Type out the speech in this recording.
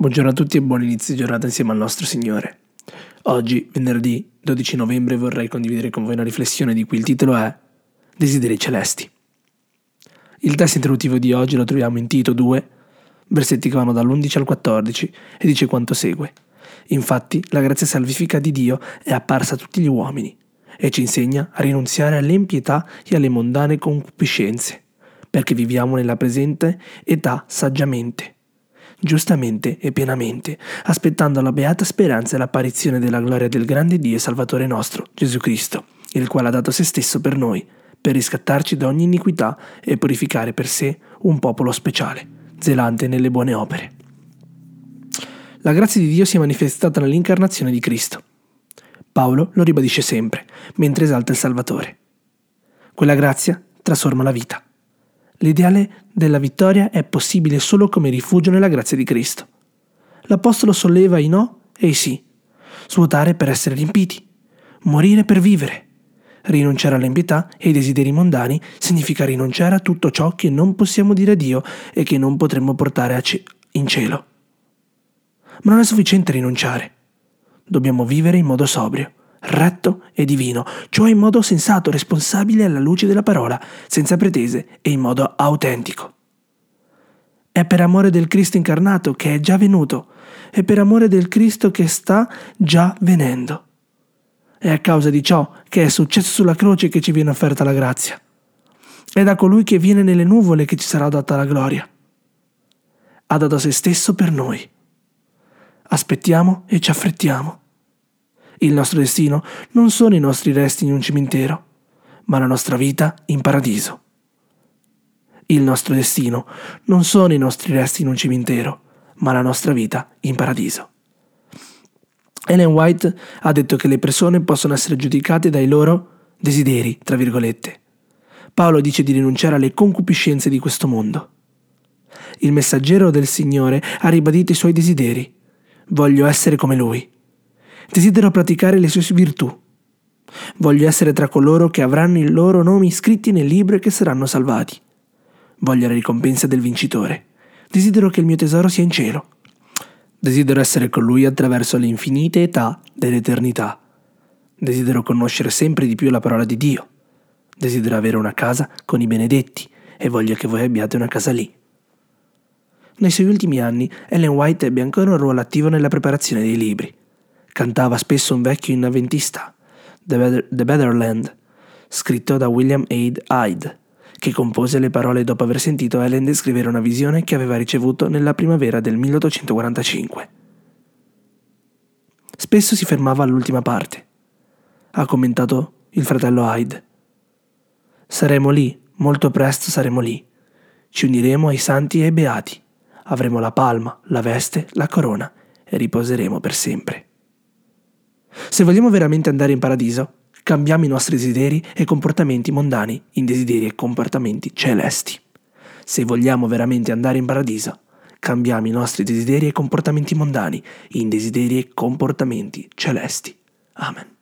Buongiorno a tutti e buon inizio di giornata insieme al nostro Signore. Oggi, venerdì 12 novembre, vorrei condividere con voi una riflessione di cui il titolo è Desideri celesti. Il testo introduttivo di oggi lo troviamo in Tito 2, versetti che vanno dall'11 al 14 e dice quanto segue. Infatti, la grazia salvifica di Dio è apparsa a tutti gli uomini e ci insegna a rinunziare all'impietà e alle mondane concupiscenze, perché viviamo nella presente età saggiamente giustamente e pienamente, aspettando la beata speranza e l'apparizione della gloria del grande Dio e Salvatore nostro, Gesù Cristo, il quale ha dato se stesso per noi, per riscattarci da ogni iniquità e purificare per sé un popolo speciale, zelante nelle buone opere. La grazia di Dio si è manifestata nell'incarnazione di Cristo. Paolo lo ribadisce sempre, mentre esalta il Salvatore. Quella grazia trasforma la vita. L'ideale della vittoria è possibile solo come rifugio nella grazia di Cristo. L'Apostolo solleva i no e i sì, svuotare per essere riempiti, morire per vivere. Rinunciare all'impietà e ai desideri mondani significa rinunciare a tutto ciò che non possiamo dire a Dio e che non potremmo portare ce- in cielo. Ma non è sufficiente rinunciare. Dobbiamo vivere in modo sobrio retto e divino, cioè in modo sensato, responsabile alla luce della parola, senza pretese e in modo autentico. È per amore del Cristo incarnato che è già venuto, è per amore del Cristo che sta già venendo. È a causa di ciò che è successo sulla croce che ci viene offerta la grazia. È da colui che viene nelle nuvole che ci sarà data la gloria. Ha dato se stesso per noi. Aspettiamo e ci affrettiamo il nostro destino non sono i nostri resti in un cimitero, ma la nostra vita in paradiso. Il nostro destino non sono i nostri resti in un cimitero, ma la nostra vita in paradiso. Ellen White ha detto che le persone possono essere giudicate dai loro desideri, tra virgolette. Paolo dice di rinunciare alle concupiscenze di questo mondo. Il messaggero del Signore ha ribadito i suoi desideri. Voglio essere come lui. Desidero praticare le sue virtù. Voglio essere tra coloro che avranno i loro nomi scritti nel libro e che saranno salvati. Voglio la ricompensa del vincitore. Desidero che il mio tesoro sia in cielo. Desidero essere con lui attraverso le infinite età dell'eternità. Desidero conoscere sempre di più la parola di Dio. Desidero avere una casa con i benedetti e voglio che voi abbiate una casa lì. Nei suoi ultimi anni, Ellen White ebbe ancora un ruolo attivo nella preparazione dei libri. Cantava spesso un vecchio innaventista, The Better, The Better Land, scritto da William Aid Hyde, che compose le parole dopo aver sentito Ellen descrivere una visione che aveva ricevuto nella primavera del 1845. Spesso si fermava all'ultima parte. Ha commentato il fratello Hyde. Saremo lì, molto presto saremo lì. Ci uniremo ai santi e ai beati. Avremo la palma, la veste, la corona e riposeremo per sempre. Se vogliamo veramente andare in paradiso, cambiamo i nostri desideri e comportamenti mondani in desideri e comportamenti celesti. Se vogliamo veramente andare in paradiso, cambiamo i nostri desideri e comportamenti mondani in desideri e comportamenti celesti. Amen.